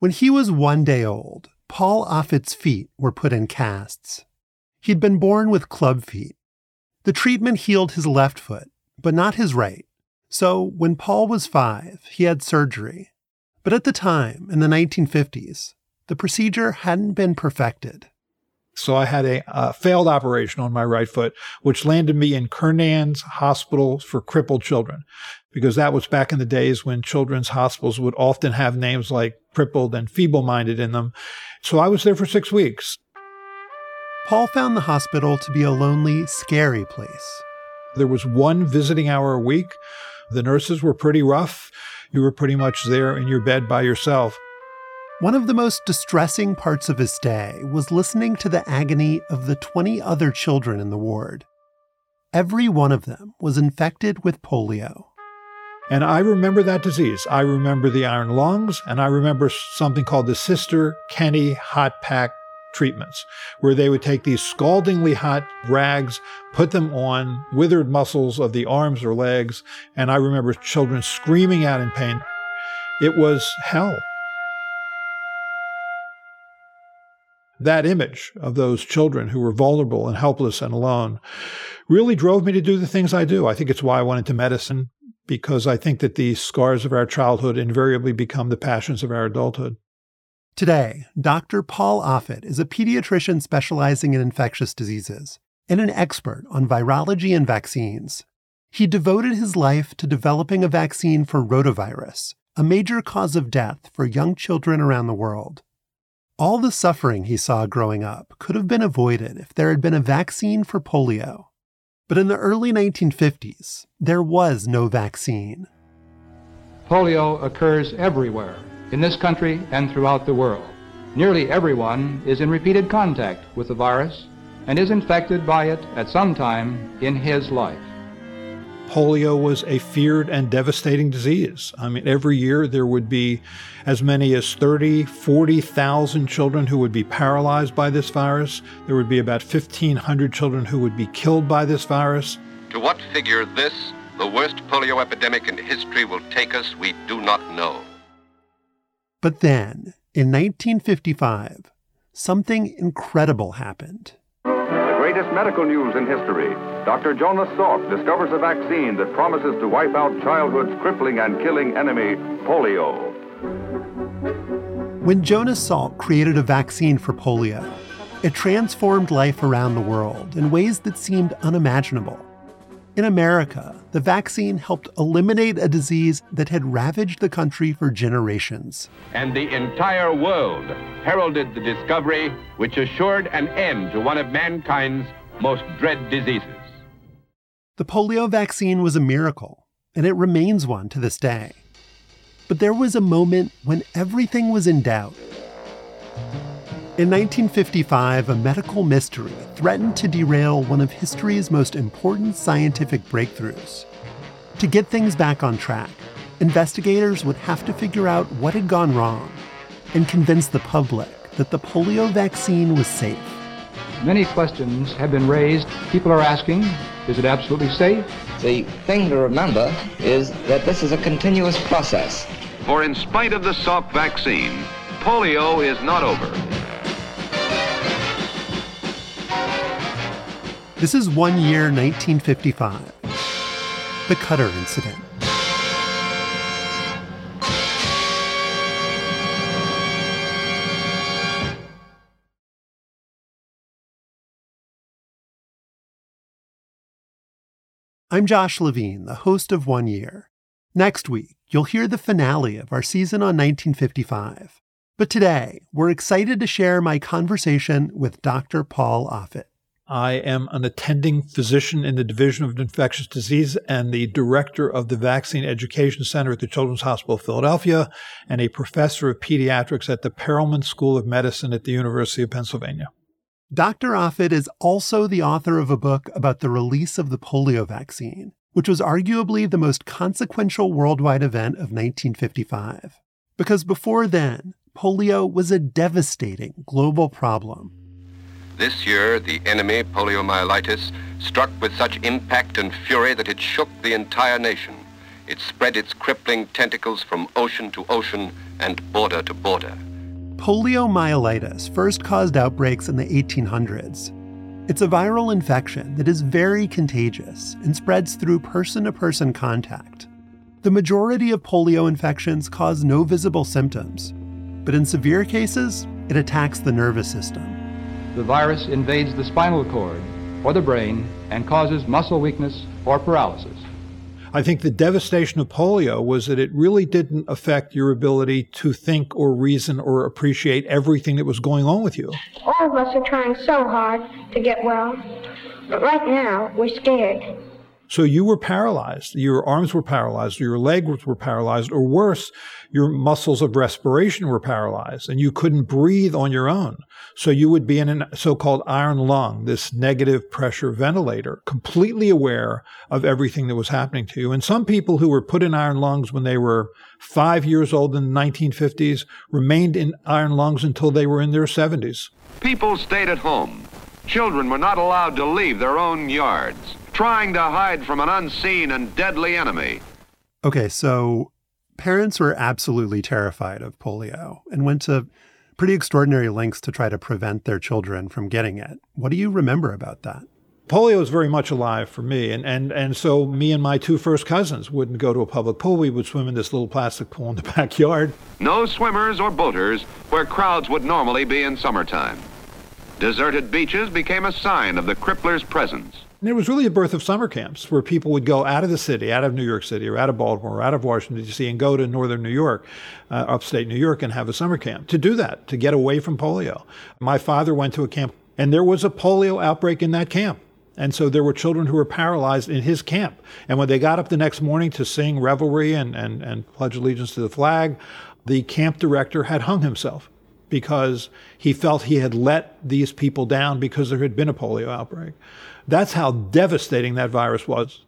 When he was one day old, Paul Offit's feet were put in casts. He'd been born with club feet. The treatment healed his left foot, but not his right. So when Paul was five, he had surgery. But at the time, in the 1950s, the procedure hadn't been perfected. So I had a, a, failed operation on my right foot, which landed me in Kernan's Hospital for Crippled Children, because that was back in the days when children's hospitals would often have names like crippled and feeble minded in them. So I was there for six weeks. Paul found the hospital to be a lonely, scary place. There was one visiting hour a week. The nurses were pretty rough. You were pretty much there in your bed by yourself. One of the most distressing parts of his stay was listening to the agony of the 20 other children in the ward. Every one of them was infected with polio. And I remember that disease. I remember the iron lungs, and I remember something called the Sister Kenny Hot Pack treatments, where they would take these scaldingly hot rags, put them on withered muscles of the arms or legs, and I remember children screaming out in pain. It was hell. that image of those children who were vulnerable and helpless and alone really drove me to do the things I do. I think it's why I went into medicine, because I think that the scars of our childhood invariably become the passions of our adulthood. Today, Dr. Paul Offit is a pediatrician specializing in infectious diseases and an expert on virology and vaccines. He devoted his life to developing a vaccine for rotavirus, a major cause of death for young children around the world. All the suffering he saw growing up could have been avoided if there had been a vaccine for polio. But in the early 1950s, there was no vaccine. Polio occurs everywhere, in this country and throughout the world. Nearly everyone is in repeated contact with the virus and is infected by it at some time in his life polio was a feared and devastating disease. I mean, every year there would be as many as 30, 40,000 children who would be paralyzed by this virus. There would be about 1,500 children who would be killed by this virus. To what figure this, the worst polio epidemic in history, will take us, we do not know. But then, in 1955, something incredible happened greatest medical news in history. Dr. Jonas Salk discovers a vaccine that promises to wipe out childhood's crippling and killing enemy, polio. When Jonas Salk created a vaccine for polio, it transformed life around the world in ways that seemed unimaginable. In America, the vaccine helped eliminate a disease that had ravaged the country for generations. And the entire world heralded the discovery which assured an end to one of mankind's most dread diseases. The polio vaccine was a miracle, and it remains one to this day. But there was a moment when everything was in doubt. In 1955, a medical mystery threatened to derail one of history's most important scientific breakthroughs. To get things back on track, investigators would have to figure out what had gone wrong and convince the public that the polio vaccine was safe. Many questions have been raised. People are asking, is it absolutely safe? The thing to remember is that this is a continuous process. For in spite of the Salk vaccine, polio is not over. This is one year 1955. The Cutter Incident. I'm Josh Levin, the host of One Year. Next week, you'll hear the finale of our season on 1955. But today, we're excited to share my conversation with Dr. Paul Offit. I am an attending physician in the Division of Infectious Disease and the director of the Vaccine Education Center at the Children's Hospital of Philadelphia and a professor of pediatrics at the Perelman School of Medicine at the University of Pennsylvania. Dr. Offit is also the author of a book about the release of the polio vaccine, which was arguably the most consequential worldwide event of 1955. Because before then, polio was a devastating global problem this year, the enemy, poliomyelitis, struck with such impact and fury that it shook the entire nation. It spread its crippling tentacles from ocean to ocean and border to border. Poliomyelitis first caused outbreaks in the 1800s. It's a viral infection that is very contagious and spreads through person to person contact. The majority of polio infections cause no visible symptoms, but in severe cases, it attacks the nervous system. The virus invades the spinal cord or the brain and causes muscle weakness or paralysis. I think the devastation of polio was that it really didn't affect your ability to think or reason or appreciate everything that was going on with you. All of us are trying so hard to get well, but right now we're scared. So you were paralyzed. Your arms were paralyzed, your legs were paralyzed, or worse, your muscles of respiration were paralyzed and you couldn't breathe on your own. So you would be in a so-called iron lung, this negative pressure ventilator, completely aware of everything that was happening to you. And some people who were put in iron lungs when they were five years old in the 1950s remained in iron lungs until they were in their 70s. People stayed at home. Children were not allowed to leave their own yards trying to hide from an unseen and deadly enemy. Okay, so parents were absolutely terrified of polio and went to pretty extraordinary lengths to try to prevent their children from getting it. What do you remember about that? polio is very much alive for me. And, and, and so me and my two first cousins wouldn't go to a public pool. We would swim in this little plastic pool in the backyard. No swimmers or boaters where crowds would normally be in summertime. Deserted beaches became a sign of the crippler's presence. And it was really the birth of summer camps where people would go out of the city, out of New York City or out of Baltimore or out of Washington, D.C., and go to northern New York, uh, upstate New York, and have a summer camp to do that, to get away from polio. My father went to a camp, and there was a polio outbreak in that camp. And so there were children who were paralyzed in his camp. And when they got up the next morning to sing revelry and, and, and pledge allegiance to the flag, the camp director had hung himself because he felt he had let these people down because there had been a polio outbreak. That's how devastating that virus was.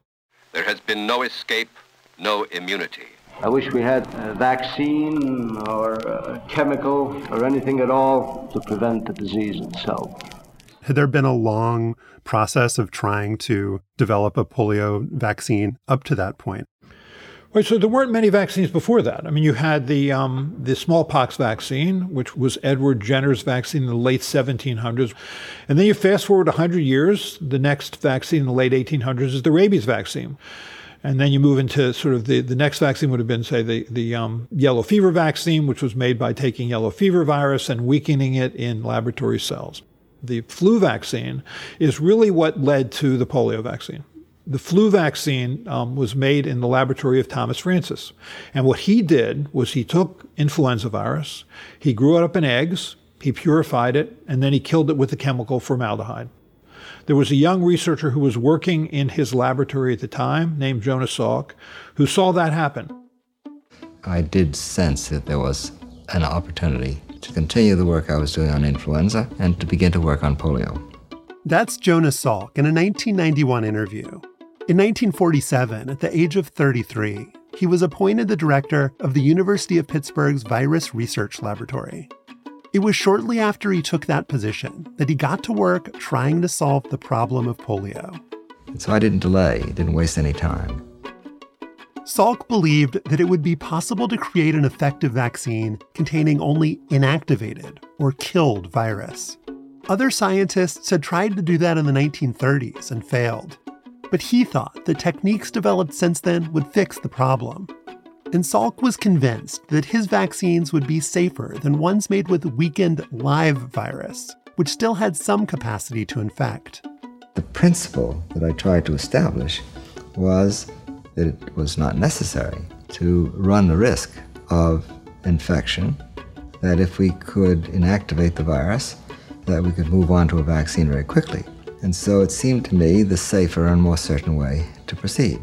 There has been no escape, no immunity. I wish we had a vaccine or a chemical or anything at all to prevent the disease itself. Had there been a long process of trying to develop a polio vaccine up to that point? Right, so there weren't many vaccines before that. I mean, you had the um, the smallpox vaccine, which was Edward Jenner's vaccine in the late 1700s, and then you fast forward 100 years. The next vaccine in the late 1800s is the rabies vaccine, and then you move into sort of the, the next vaccine would have been say the the um, yellow fever vaccine, which was made by taking yellow fever virus and weakening it in laboratory cells. The flu vaccine is really what led to the polio vaccine the flu vaccine um, was made in the laboratory of Thomas Francis. And what he did was he took influenza virus, he grew it up in eggs, he purified it, and then he killed it with the chemical formaldehyde. There was a young researcher who was working in his laboratory at the time named Jonas Salk who saw that happen. I did sense that there was an opportunity to continue the work I was doing on influenza and to begin to work on polio. That's Jonas Salk in a 1991 interview. In 1947, at the age of 33, he was appointed the director of the University of Pittsburgh's Virus Research Laboratory. It was shortly after he took that position that he got to work trying to solve the problem of polio. so I didn't delay, didn't waste any time. Salk believed that it would be possible to create an effective vaccine containing only inactivated or killed virus. Other scientists had tried to do that in the 1930s and failed. But he thought the techniques developed since then would fix the problem. And Salk was convinced that his vaccines would be safer than ones made with weakened live virus, which still had some capacity to infect. The principle that I tried to establish was that it was not necessary to run the risk of infection, that if we could inactivate the virus, that we could move on to a vaccine very quickly. And so it seemed to me the safer and more certain way to proceed.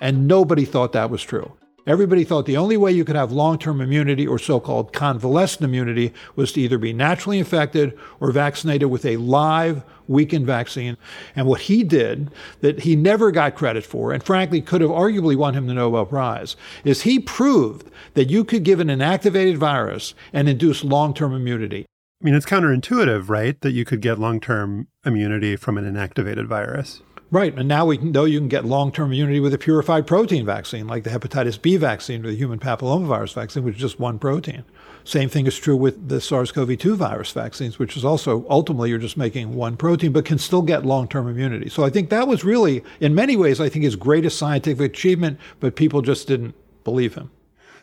And nobody thought that was true. Everybody thought the only way you could have long term immunity or so called convalescent immunity was to either be naturally infected or vaccinated with a live, weakened vaccine. And what he did, that he never got credit for, and frankly could have arguably won him the Nobel Prize, is he proved that you could give an inactivated virus and induce long term immunity. I mean, it's counterintuitive, right? That you could get long term immunity from an inactivated virus. Right. And now we know you can get long term immunity with a purified protein vaccine, like the hepatitis B vaccine or the human papillomavirus vaccine, which is just one protein. Same thing is true with the SARS CoV 2 virus vaccines, which is also ultimately you're just making one protein, but can still get long term immunity. So I think that was really, in many ways, I think his greatest scientific achievement, but people just didn't believe him.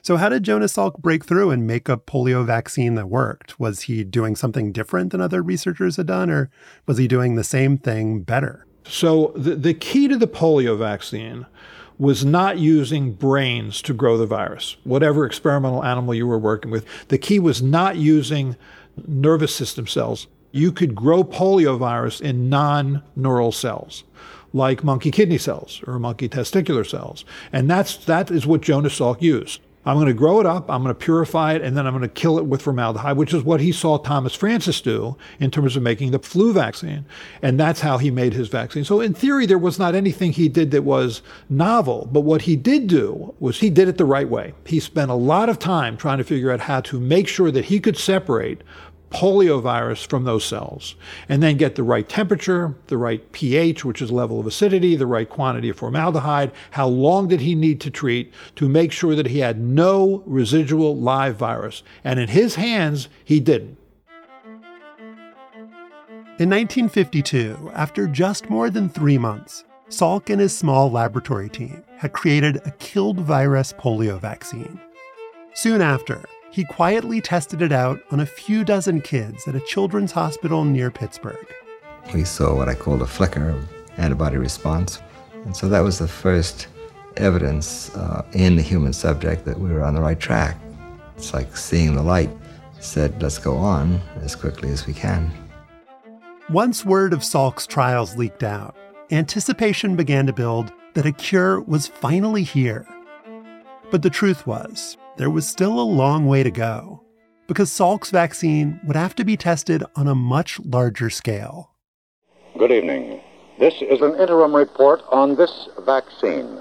So, how did Jonas Salk break through and make a polio vaccine that worked? Was he doing something different than other researchers had done, or was he doing the same thing better? So, the, the key to the polio vaccine was not using brains to grow the virus, whatever experimental animal you were working with. The key was not using nervous system cells. You could grow polio virus in non neural cells like monkey kidney cells or monkey testicular cells. And that's that is what Jonas Salk used. I'm going to grow it up, I'm going to purify it, and then I'm going to kill it with formaldehyde, which is what he saw Thomas Francis do in terms of making the flu vaccine. And that's how he made his vaccine. So, in theory, there was not anything he did that was novel. But what he did do was he did it the right way. He spent a lot of time trying to figure out how to make sure that he could separate poliovirus from those cells and then get the right temperature, the right pH, which is level of acidity, the right quantity of formaldehyde. How long did he need to treat to make sure that he had no residual live virus? And in his hands, he didn't. In 1952, after just more than three months, Salk and his small laboratory team had created a killed virus polio vaccine. Soon after, he quietly tested it out on a few dozen kids at a children's hospital near Pittsburgh. We saw what I called a flicker of antibody response. And so that was the first evidence uh, in the human subject that we were on the right track. It's like seeing the light, said, let's go on as quickly as we can. Once word of Salk's trials leaked out, anticipation began to build that a cure was finally here. But the truth was, there was still a long way to go because Salk's vaccine would have to be tested on a much larger scale. Good evening. This is an interim report on this vaccine.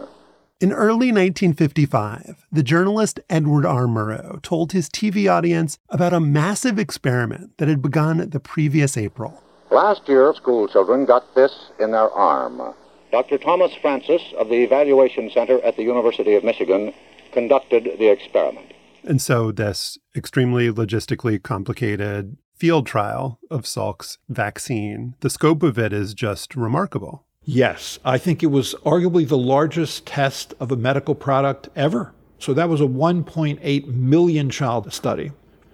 In early 1955, the journalist Edward R. Murrow told his TV audience about a massive experiment that had begun the previous April. Last year, school children got this in their arm. Dr. Thomas Francis of the Evaluation Center at the University of Michigan conducted the experiment. And so, this extremely logistically complicated field trial of Salk's vaccine, the scope of it is just remarkable. Yes, I think it was arguably the largest test of a medical product ever. So that was a 1.8 million child study.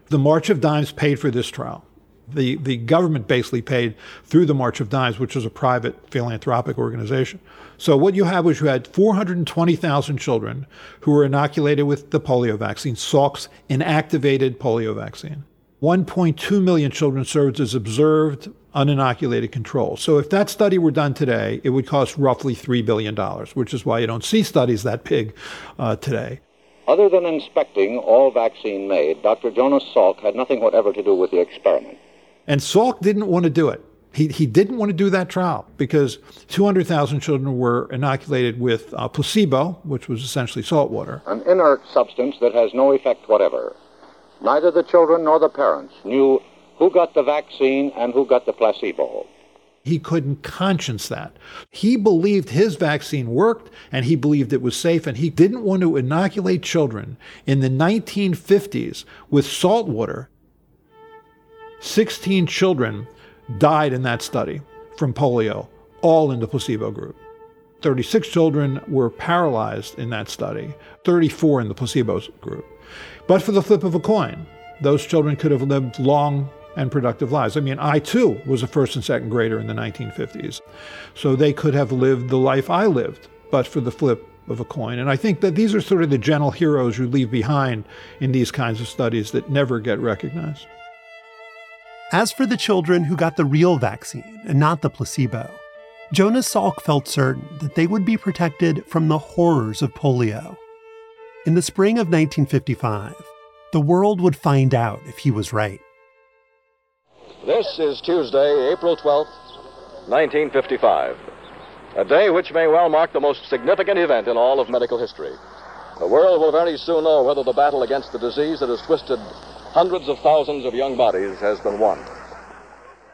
The March of Dimes paid for this trial the, the government basically paid through the March of Dimes, which was a private philanthropic organization. So what you had was you had 420,000 children who were inoculated with the polio vaccine, Salk's inactivated polio vaccine. 1.2 million children served as observed uninoculated control. So if that study were done today, it would cost roughly $3 billion, which is why you don't see studies that big uh, today. Other than inspecting all vaccine made, Dr. Jonas Salk had nothing whatever to do with the experiment. And Salk didn't want to do it. He, he didn't want to do that trial because 200,000 children were inoculated with uh, placebo, which was essentially salt water. An inert substance that has no effect whatever. Neither the children nor the parents knew who got the vaccine and who got the placebo. He couldn't conscience that. He believed his vaccine worked and he believed it was safe, and he didn't want to inoculate children in the 1950s with salt water 16 children died in that study from polio, all in the placebo group. 36 children were paralyzed in that study, 34 in the placebo group. But for the flip of a coin, those children could have lived long and productive lives. I mean, I too was a first and second grader in the 1950s. So they could have lived the life I lived, but for the flip of a coin. And I think that these are sort of the gentle heroes you leave behind in these kinds of studies that never get recognized. As for the children who got the real vaccine and not the placebo, Jonas Salk felt certain that they would be protected from the horrors of polio. In the spring of 1955, the world would find out if he was right. This is Tuesday, April 12th, 1955. A day which may well mark the most significant event in all of medical history. The world will very soon know whether the battle against the disease that has twisted hundreds of thousands of young bodies has been won.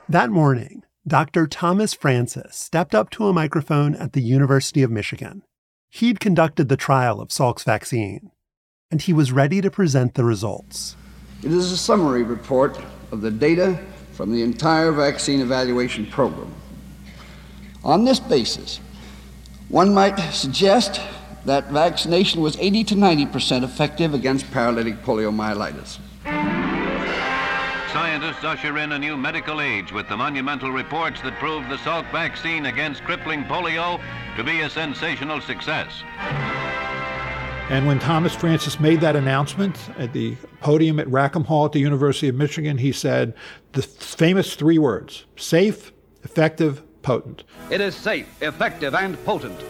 That morning, Dr. Thomas Francis stepped up to a microphone at the University of Michigan. He'd conducted the trial of Salk's vaccine, and he was ready to present the results. It is a summary report of the data from the entire vaccine evaluation program. On this basis, one might suggest that vaccination was 80 to 90 percent effective against paralytic poliomyelitis. Scientists usher in a new medical age with the monumental reports that prove the Salk vaccine against crippling polio to be a sensational success. And when Thomas Francis made that announcement at the podium at Rackham Hall at the University of Michigan, he said the famous three words safe, effective, potent. It is safe, effective, and potent.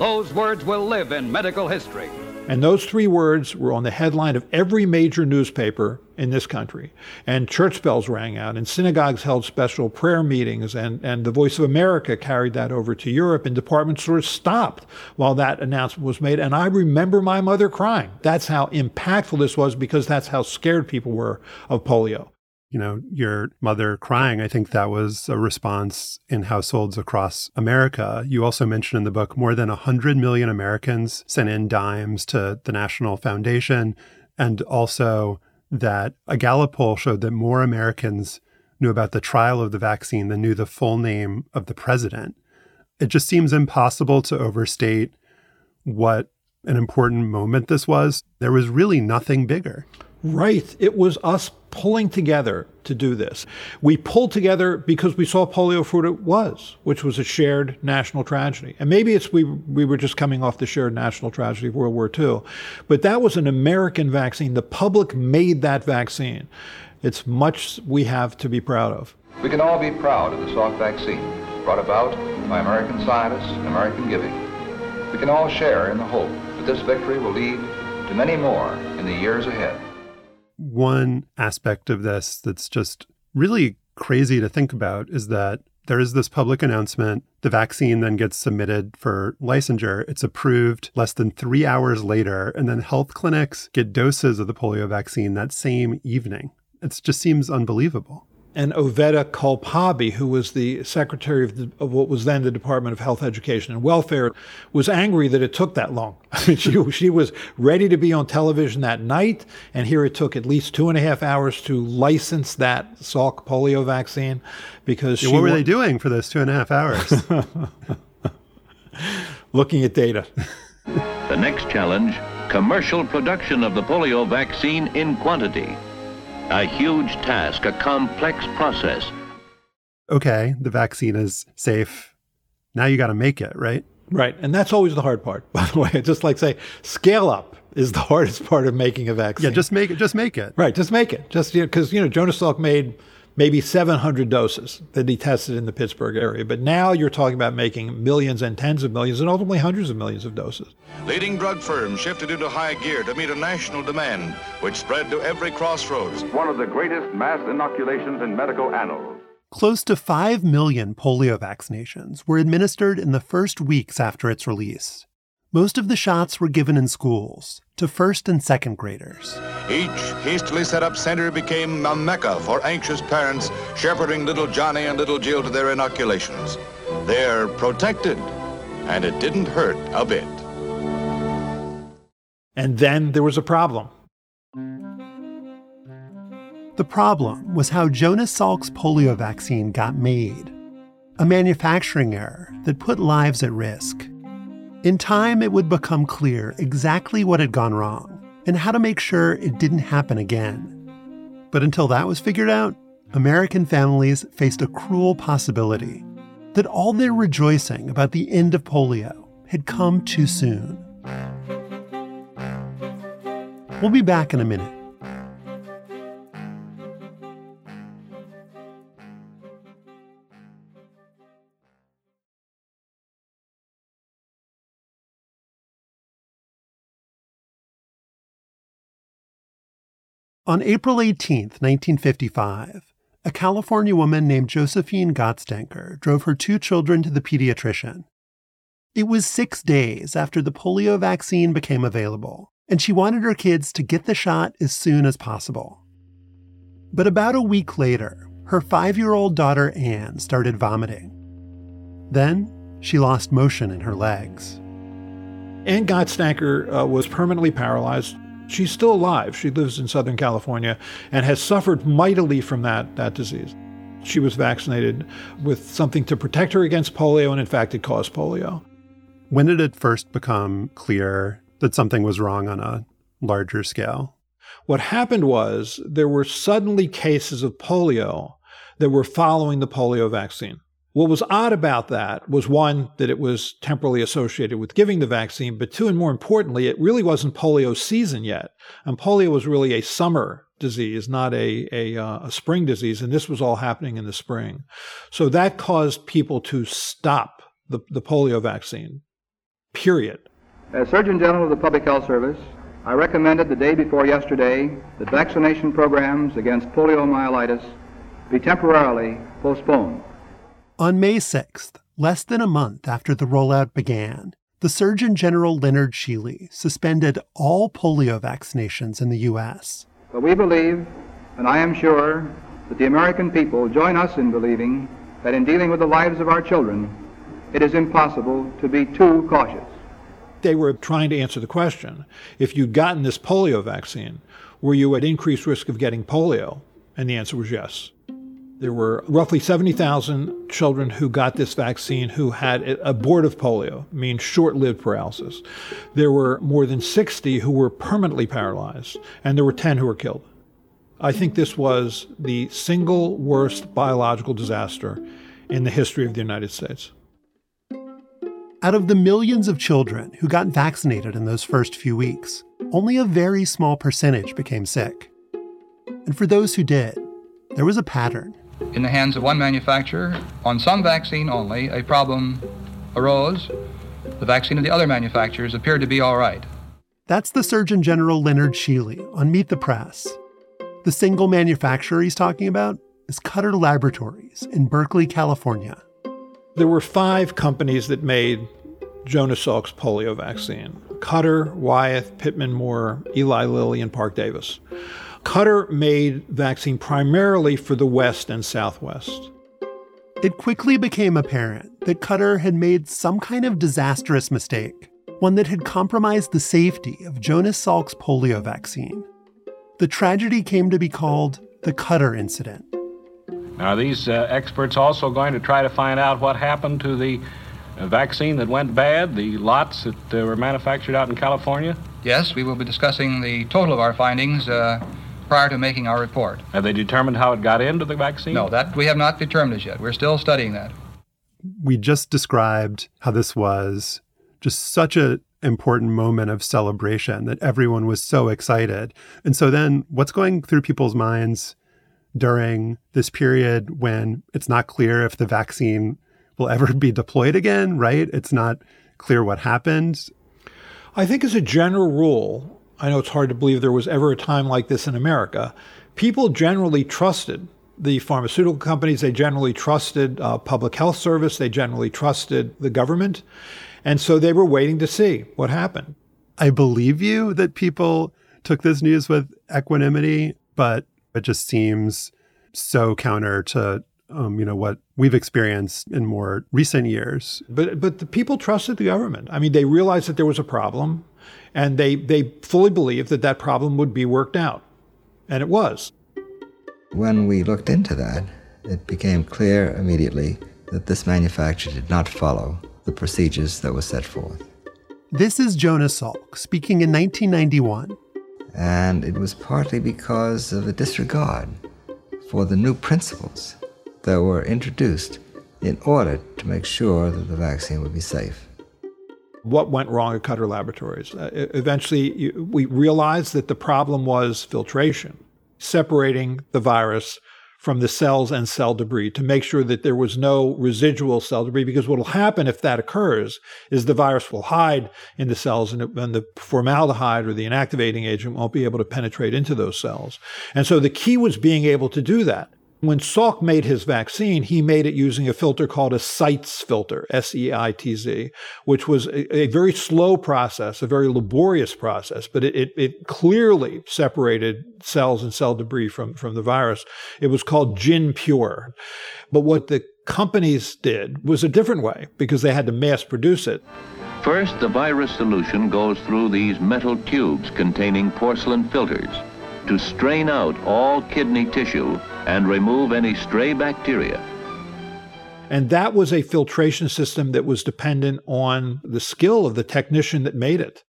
Those words will live in medical history. And those three words were on the headline of every major newspaper in this country. And church bells rang out, and synagogues held special prayer meetings, and, and the Voice of America carried that over to Europe, and department stores stopped while that announcement was made. And I remember my mother crying. That's how impactful this was because that's how scared people were of polio you know, your mother crying, I think that was a response in households across America. You also mentioned in the book more than 100 million Americans sent in dimes to the National Foundation, and also that a Gallup poll showed that more Americans knew about the trial of the vaccine than knew the full name of the president. It just seems impossible to overstate what an important moment this was. There was really nothing bigger. Right. It was us pulling together to do this. We pulled together because we saw polio for what it was, which was a shared national tragedy. And maybe it's we we were just coming off the shared national tragedy of World War II, but that was an American vaccine. The public made that vaccine. It's much we have to be proud of. We can all be proud of the Salk vaccine, brought about by American scientists and American giving. We can all share in the hope that this victory will lead to many more in the years ahead one aspect of this that's just really crazy to think about is that there is this public announcement. The vaccine then gets submitted for licensure. It's approved less than three hours later. And then health clinics get doses of the polio vaccine that same evening. It just seems unbelievable and Oveta Culp Hobby, who was the secretary of, the, of, what was then the Department of Health, Education, and Welfare, was angry that it took that long. she, she was ready to be on television that night, and here it took at least two and a half hours to license that Salk polio vaccine because yeah, what were wa- they doing for those two and a half hours? Looking at data. the next challenge commercial production of the polio vaccine in quantity. A huge task, a complex process. Okay, the vaccine is safe. Now you got to make it, right? Right. And that's always the hard part, by the way. Just like say, scale up is the hardest part of making a vaccine. Yeah, just make it. Just make it. Right. Just make it. Just because, you, know, you know, Jonas Salk made maybe 700 doses that he tested in the Pittsburgh area. But now you're talking about making millions and tens of millions and ultimately hundreds of millions of doses. Leading drug firms shifted into high gear to meet a national demand, which spread to every crossroads. One of the greatest mass inoculations in medical annals. Close to 5 million polio vaccinations were administered in the first weeks after its release. Most of the shots were given in schools to first and second graders. Each hastily set up center became a mecca for anxious parents shepherding little Johnny and little Jill to their inoculations. They're protected, and it didn't hurt a bit. And then there was a problem. The problem was how Jonas Salk's polio vaccine got made. A manufacturing error that put lives at risk. In time, it would become clear exactly what had gone wrong and how to make sure it didn't happen again. But until that was figured out, American families faced a cruel possibility that all their rejoicing about the end of polio had come too soon. We'll be back in a minute. On April 18, 1955, a California woman named Josephine Gottsdanker drove her two children to the pediatrician. It was six days after the polio vaccine became available, and she wanted her kids to get the shot as soon as possible. But about a week later, her five year old daughter Anne started vomiting. Then she lost motion in her legs. Anne Gottsdanker uh, was permanently paralyzed She's still alive. She lives in Southern California and has suffered mightily from that, that disease. She was vaccinated with something to protect her against polio, and in fact, it caused polio. When did it first become clear that something was wrong on a larger scale? What happened was there were suddenly cases of polio that were following the polio vaccine. What was odd about that was one, that it was temporally associated with giving the vaccine, but two, and more importantly, it really wasn't polio season yet. And polio was really a summer disease, not a, a, uh, a spring disease. And this was all happening in the spring. So that caused people to stop the, the polio vaccine, period. As Surgeon General of the Public Health Service, I recommended the day before yesterday that vaccination programs against poliomyelitis be temporarily postponed. On May 6th, less than a month after the rollout began, the Surgeon General Leonard Scheele suspended all polio vaccinations in the U.S. But we believe, and I am sure, that the American people join us in believing that in dealing with the lives of our children, it is impossible to be too cautious. They were trying to answer the question if you'd gotten this polio vaccine, were you at increased risk of getting polio? And the answer was yes. There were roughly 70,000 children who got this vaccine who had abortive polio, means short lived paralysis. There were more than 60 who were permanently paralyzed, and there were 10 who were killed. I think this was the single worst biological disaster in the history of the United States. Out of the millions of children who got vaccinated in those first few weeks, only a very small percentage became sick. And for those who did, there was a pattern in the hands of one manufacturer on some vaccine only, a problem arose. The vaccine of the other manufacturers appeared to be all right. That's the Surgeon General Leonard Scheele on Meet the Press. The single manufacturer he's talking about is Cutter Laboratories in Berkeley, California. There were five companies that made Jonas Salk's polio vaccine Cutter, Wyeth, Pitman Moore, Eli Lilly, and Parke Davis. Cutter made vaccine primarily for the West and Southwest. It quickly became apparent that Cutter had made some kind of disastrous mistake, one that had compromised the safety of Jonas Salk's polio vaccine. The tragedy came to be called the Cutter incident. Now, are these uh, experts also going to try to find out what happened to the uh, vaccine that went bad, the lots that uh, were manufactured out in California? Yes, we will be discussing the total of our findings uh, prior to making our report. Have they determined how it got into the vaccine? No, that we have not determined as yet. We're still studying that. We just described how this was just such an important moment of celebration that everyone was so excited. And so then what's going through people's minds during this period when it's not clear if the vaccine will ever be deployed again, right? It's not clear what happened. I think as a general rule, I know it's hard to believe there was ever a time like this in America. People generally trusted the pharmaceutical companies, they generally trusted uh, public health service, they generally trusted the government. And so they were waiting to see what happened. I believe you that people took this news with equanimity, but it just seems so counter to um, you know what we've experienced in more recent years. But but the people trusted the government. I mean, they realized that there was a problem and they, they fully believed that that problem would be worked out. And it was. When we looked into that, it became clear immediately that this manufacturer did not follow the procedures that were set forth. This is Jonas Salk speaking in 1991. And it was partly because of a disregard for the new principles that were introduced in order to make sure that the vaccine would be safe what went wrong at Cutter Laboratories. Uh, eventually, you, we realized that the problem was filtration, separating the virus from the cells and cell debris to make sure that there was no residual cell debris. Because what will happen if that occurs is the virus will hide in the cells and, and the formaldehyde or the inactivating agent won't be able to penetrate into those cells. And so the key was being able to do that. When Salk made his vaccine, he made it using a filter called a Seitz filter, S E I T Z, which was a, a, very slow process, a very laborious process, but it, it, it, clearly separated cells and cell debris from, from the virus. It was called Gin Pure. But what the companies did was a different way because they had to mass produce it. First, the virus solution goes through these metal tubes containing porcelain filters to strain out all kidney tissue and remove any stray bacteria. And that was a filtration system that was dependent on the skill of the technician that made it.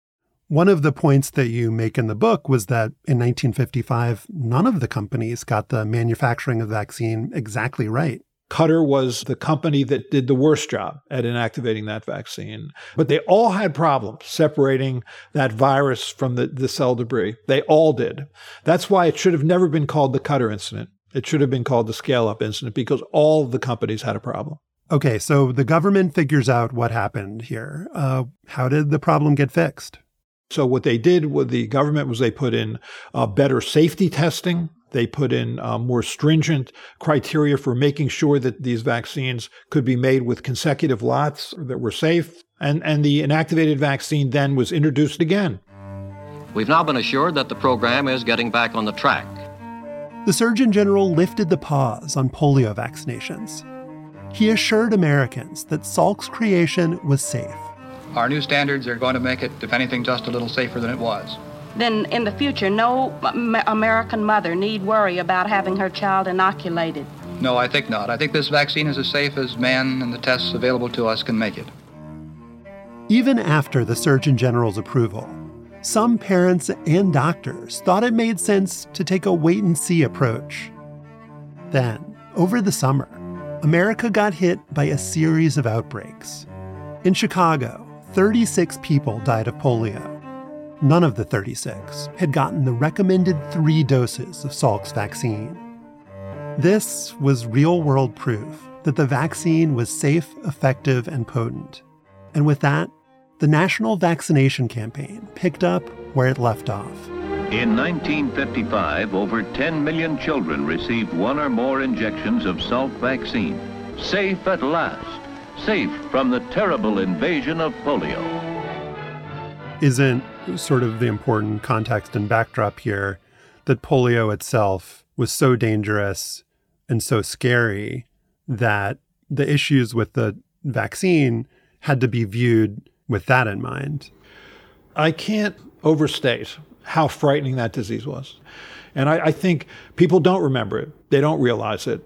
One of the points that you make in the book was that in 1955, none of the companies got the manufacturing of the vaccine exactly right. Cutter was the company that did the worst job at inactivating that vaccine. But they all had problems separating that virus from the, the cell debris. They all did. That's why it should have never been called the Cutter incident. It should have been called the scale up incident because all the companies had a problem. Okay, so the government figures out what happened here. Uh, how did the problem get fixed? So what they did with the government was they put in uh, better safety testing. They put in uh, more stringent criteria for making sure that these vaccines could be made with consecutive lots that were safe. And, and the inactivated vaccine then was introduced again. We've now been assured that the program is getting back on the track. The Surgeon General lifted the pause on polio vaccinations. He assured Americans that Salk's creation was safe. Our new standards are going to make it, if anything, just a little safer than it was. Then in the future, no American mother need worry about having her child inoculated. No, I think not. I think this vaccine is as safe as man and the tests available to us can make it. Even after the Surgeon General's approval, some parents and doctors thought it made sense to take a wait and see approach. Then, over the summer, America got hit by a series of outbreaks. In Chicago, 36 people died of polio. None of the 36 had gotten the recommended three doses of Salk's vaccine. This was real world proof that the vaccine was safe, effective, and potent. And with that, the national vaccination campaign picked up where it left off. In 1955, over 10 million children received one or more injections of Salk vaccine. Safe at last safe from the terrible invasion of polio. Isn't sort of the important context and backdrop here that polio itself was so dangerous and so scary that the issues with the vaccine had to be viewed with that in mind? I can't overstate how frightening that disease was. And I, I think people don't remember it, they don't realize it.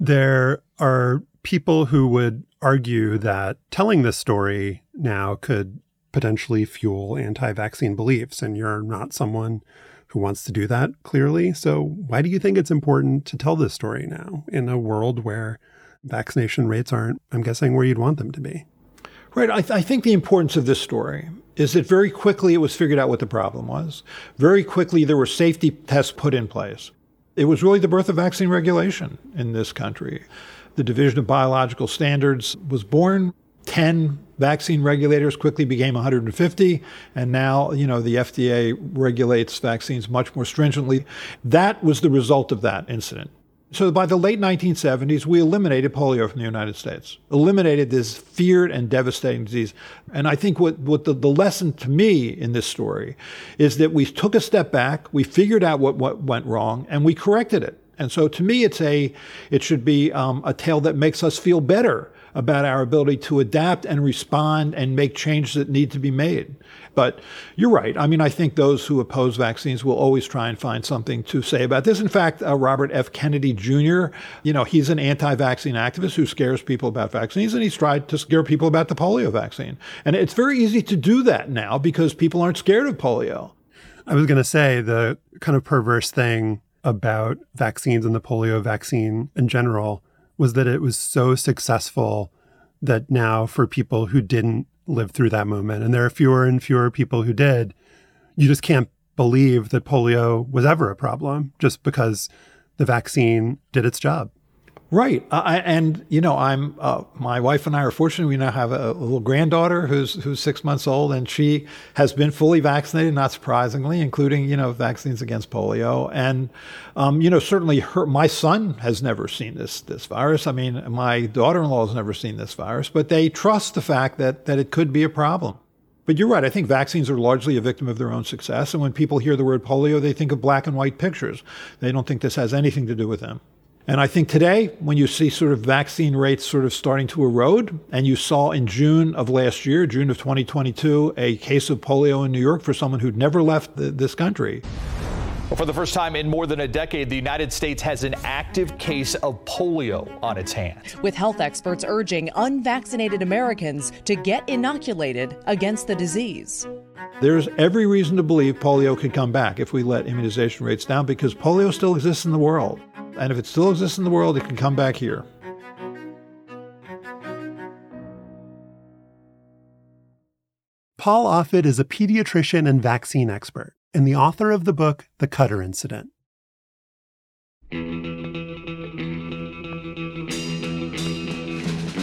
There are people who would argue that telling this story now could potentially fuel anti vaccine beliefs, and you're not someone who wants to do that, clearly. So, why do you think it's important to tell this story now in a world where vaccination rates aren't, I'm guessing, where you'd want them to be? Right. I, th- I think the importance of this story is that very quickly it was figured out what the problem was. Very quickly there were safety tests put in place. It was really the birth of vaccine regulation in this country. The Division of Biological Standards was born. 10 vaccine regulators quickly became 150 and now you know the FDA regulates vaccines much more stringently that was the result of that incident so by the late 1970s, we eliminated polio from the United States, eliminated this feared and devastating disease. And I think what, what the, the lesson to me in this story is that we took a step back, we figured out what, what went wrong, and we corrected it. And so to me, it's a, it should be um, a tale that makes us feel better about our ability to adapt and respond and make changes that need to be made. But you're right. I mean, I think those who oppose vaccines will always try and find something to say about this. In fact, uh, Robert F. Kennedy Jr., you know, he's an anti-vaccine activist who scares people about vaccines, and he's tried to scare people about the polio vaccine. And it's very easy to do that now because people aren't scared of polio. I was going to say the kind of perverse thing about vaccines and the polio vaccine in general was that it was so successful that now for people who didn't live through that moment, and there are fewer and fewer people who did, you just can't believe that polio was ever a problem just because the vaccine did its job. Right, and you know, I'm uh, my wife and I are fortunate. We now have a, a, little granddaughter who's who's six months old, and she has been fully vaccinated, not surprisingly, including you know vaccines against polio. And um, you know, certainly, her my son has never seen this this virus. I mean, my daughter-in-law has never seen this virus, but they trust the fact that that it could be a problem. But you're right. I think vaccines are largely a victim of their own success. And when people hear the word polio, they think of black and white pictures. They don't think this has anything to do with them. And I think today, when you see sort of vaccine rates sort of starting to erode, and you saw in June of last year, June of 2022, a case of polio in New York for someone who'd never left the, this country. Well, for the first time in more than a decade, the United States has an active case of polio on its hands. With health experts urging unvaccinated Americans to get inoculated against the disease. There's every reason to believe polio could come back if we let immunization rates down because polio still exists in the world. And if it still exists in the world, it can come back here. Paul Offit is a pediatrician and vaccine expert and the author of the book The Cutter Incident.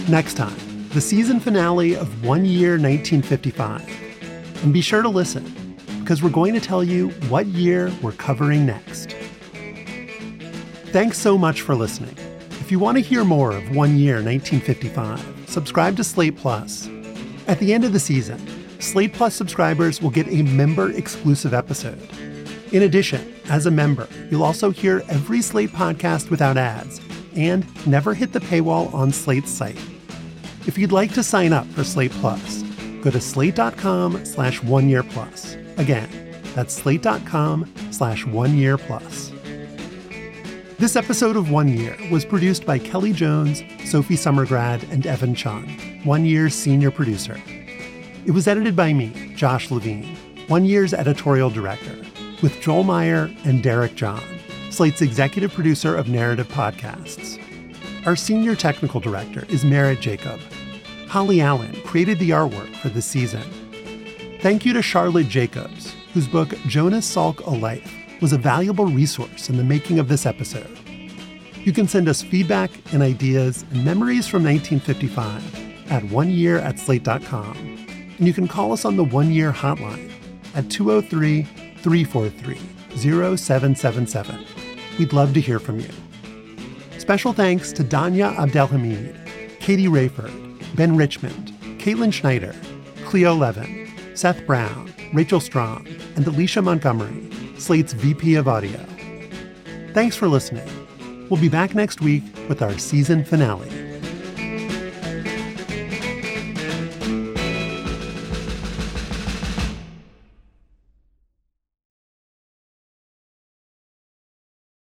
Next time, the season finale of One Year 1955. And be sure to listen, because we're going to tell you what year we're covering next. Thanks so much for listening. If you want to hear more of One Year 1955, subscribe to Slate Plus. At the end of the season, Slate Plus subscribers will get a member exclusive episode. In addition, as a member, you'll also hear every Slate podcast without ads and never hit the paywall on Slate's site. If you'd like to sign up for Slate Plus, go to slate.com slash one year plus. Again, that's slate.com slash one year plus. This episode of One Year was produced by Kelly Jones, Sophie Summergrad, and Evan Chung, One Year's senior producer. It was edited by me, Josh Levin, One Year's editorial director, with Joel Meyer and Derek John, Slate's executive producer of narrative podcasts. Our senior technical director is Merritt Jacob. Holly Allen created the artwork for this season. Thank you to Charlotte Jacobs, whose book Jonas Salk A Life was a valuable resource in the making of this episode. You can send us feedback and ideas and memories from 1955 at oneyear at slate.com. And you can call us on the one year hotline at 203 343 0777. We'd love to hear from you. Special thanks to Danya Abdelhamid, Katie Rayford, Ben Richmond, Caitlin Schneider, Cleo Levin, Seth Brown, Rachel Strong, and Alicia Montgomery, Slate's VP of Audio. Thanks for listening. We'll be back next week with our season finale.